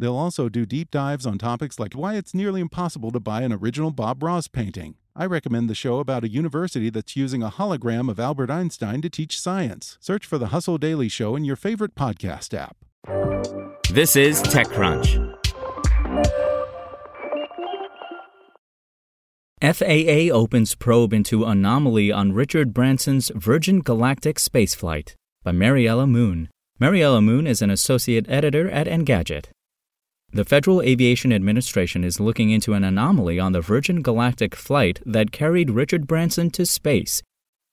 They'll also do deep dives on topics like why it's nearly impossible to buy an original Bob Ross painting. I recommend the show about a university that's using a hologram of Albert Einstein to teach science. Search for the Hustle Daily Show in your favorite podcast app. This is TechCrunch. FAA opens probe into anomaly on Richard Branson's Virgin Galactic spaceflight by Mariella Moon. Mariella Moon is an associate editor at Engadget. The Federal Aviation Administration is looking into an anomaly on the Virgin Galactic flight that carried Richard Branson to space.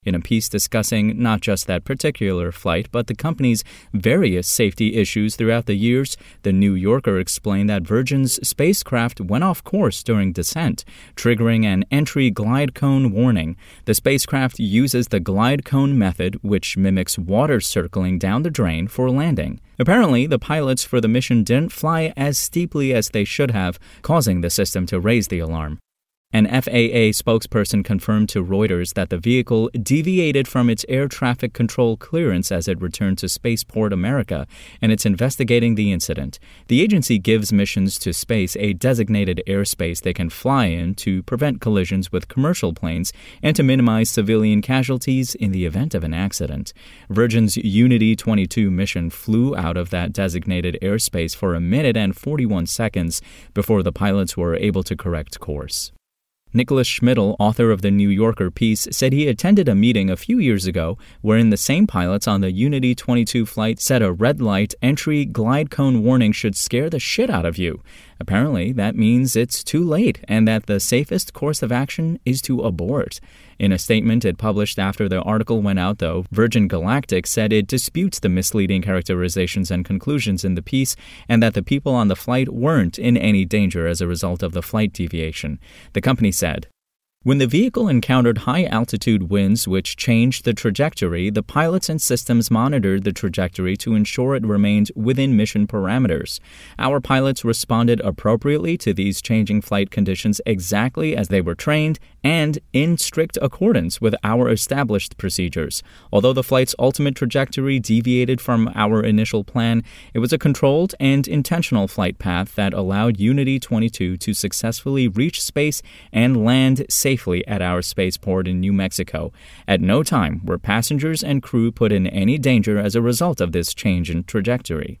In a piece discussing not just that particular flight, but the company's various safety issues throughout the years, the New Yorker explained that Virgin's spacecraft went off course during descent, triggering an entry glide cone warning. The spacecraft uses the glide cone method, which mimics water circling down the drain for landing. Apparently, the pilots for the mission didn't fly as steeply as they should have, causing the system to raise the alarm. An FAA spokesperson confirmed to Reuters that the vehicle deviated from its air traffic control clearance as it returned to Spaceport America, and it's investigating the incident. The agency gives missions to space a designated airspace they can fly in to prevent collisions with commercial planes and to minimize civilian casualties in the event of an accident. Virgin's Unity 22 mission flew out of that designated airspace for a minute and 41 seconds before the pilots were able to correct course. Nicholas Schmidle, author of the New Yorker piece, said he attended a meeting a few years ago wherein the same pilots on the Unity 22 flight said a red light entry glide cone warning should scare the shit out of you. Apparently, that means it's too late and that the safest course of action is to abort. In a statement it published after the article went out, though, Virgin Galactic said it disputes the misleading characterizations and conclusions in the piece and that the people on the flight weren't in any danger as a result of the flight deviation. The company said, when the vehicle encountered high altitude winds which changed the trajectory, the pilots and systems monitored the trajectory to ensure it remained within mission parameters. Our pilots responded appropriately to these changing flight conditions exactly as they were trained and in strict accordance with our established procedures. Although the flight's ultimate trajectory deviated from our initial plan, it was a controlled and intentional flight path that allowed Unity 22 to successfully reach space and land safely safely at our spaceport in New Mexico. At no time were passengers and crew put in any danger as a result of this change in trajectory.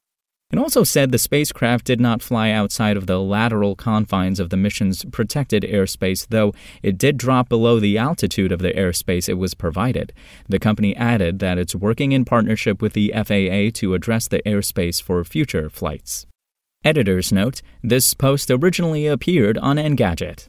It also said the spacecraft did not fly outside of the lateral confines of the mission's protected airspace, though it did drop below the altitude of the airspace it was provided. The company added that it's working in partnership with the FAA to address the airspace for future flights. Editor's note this post originally appeared on Engadget.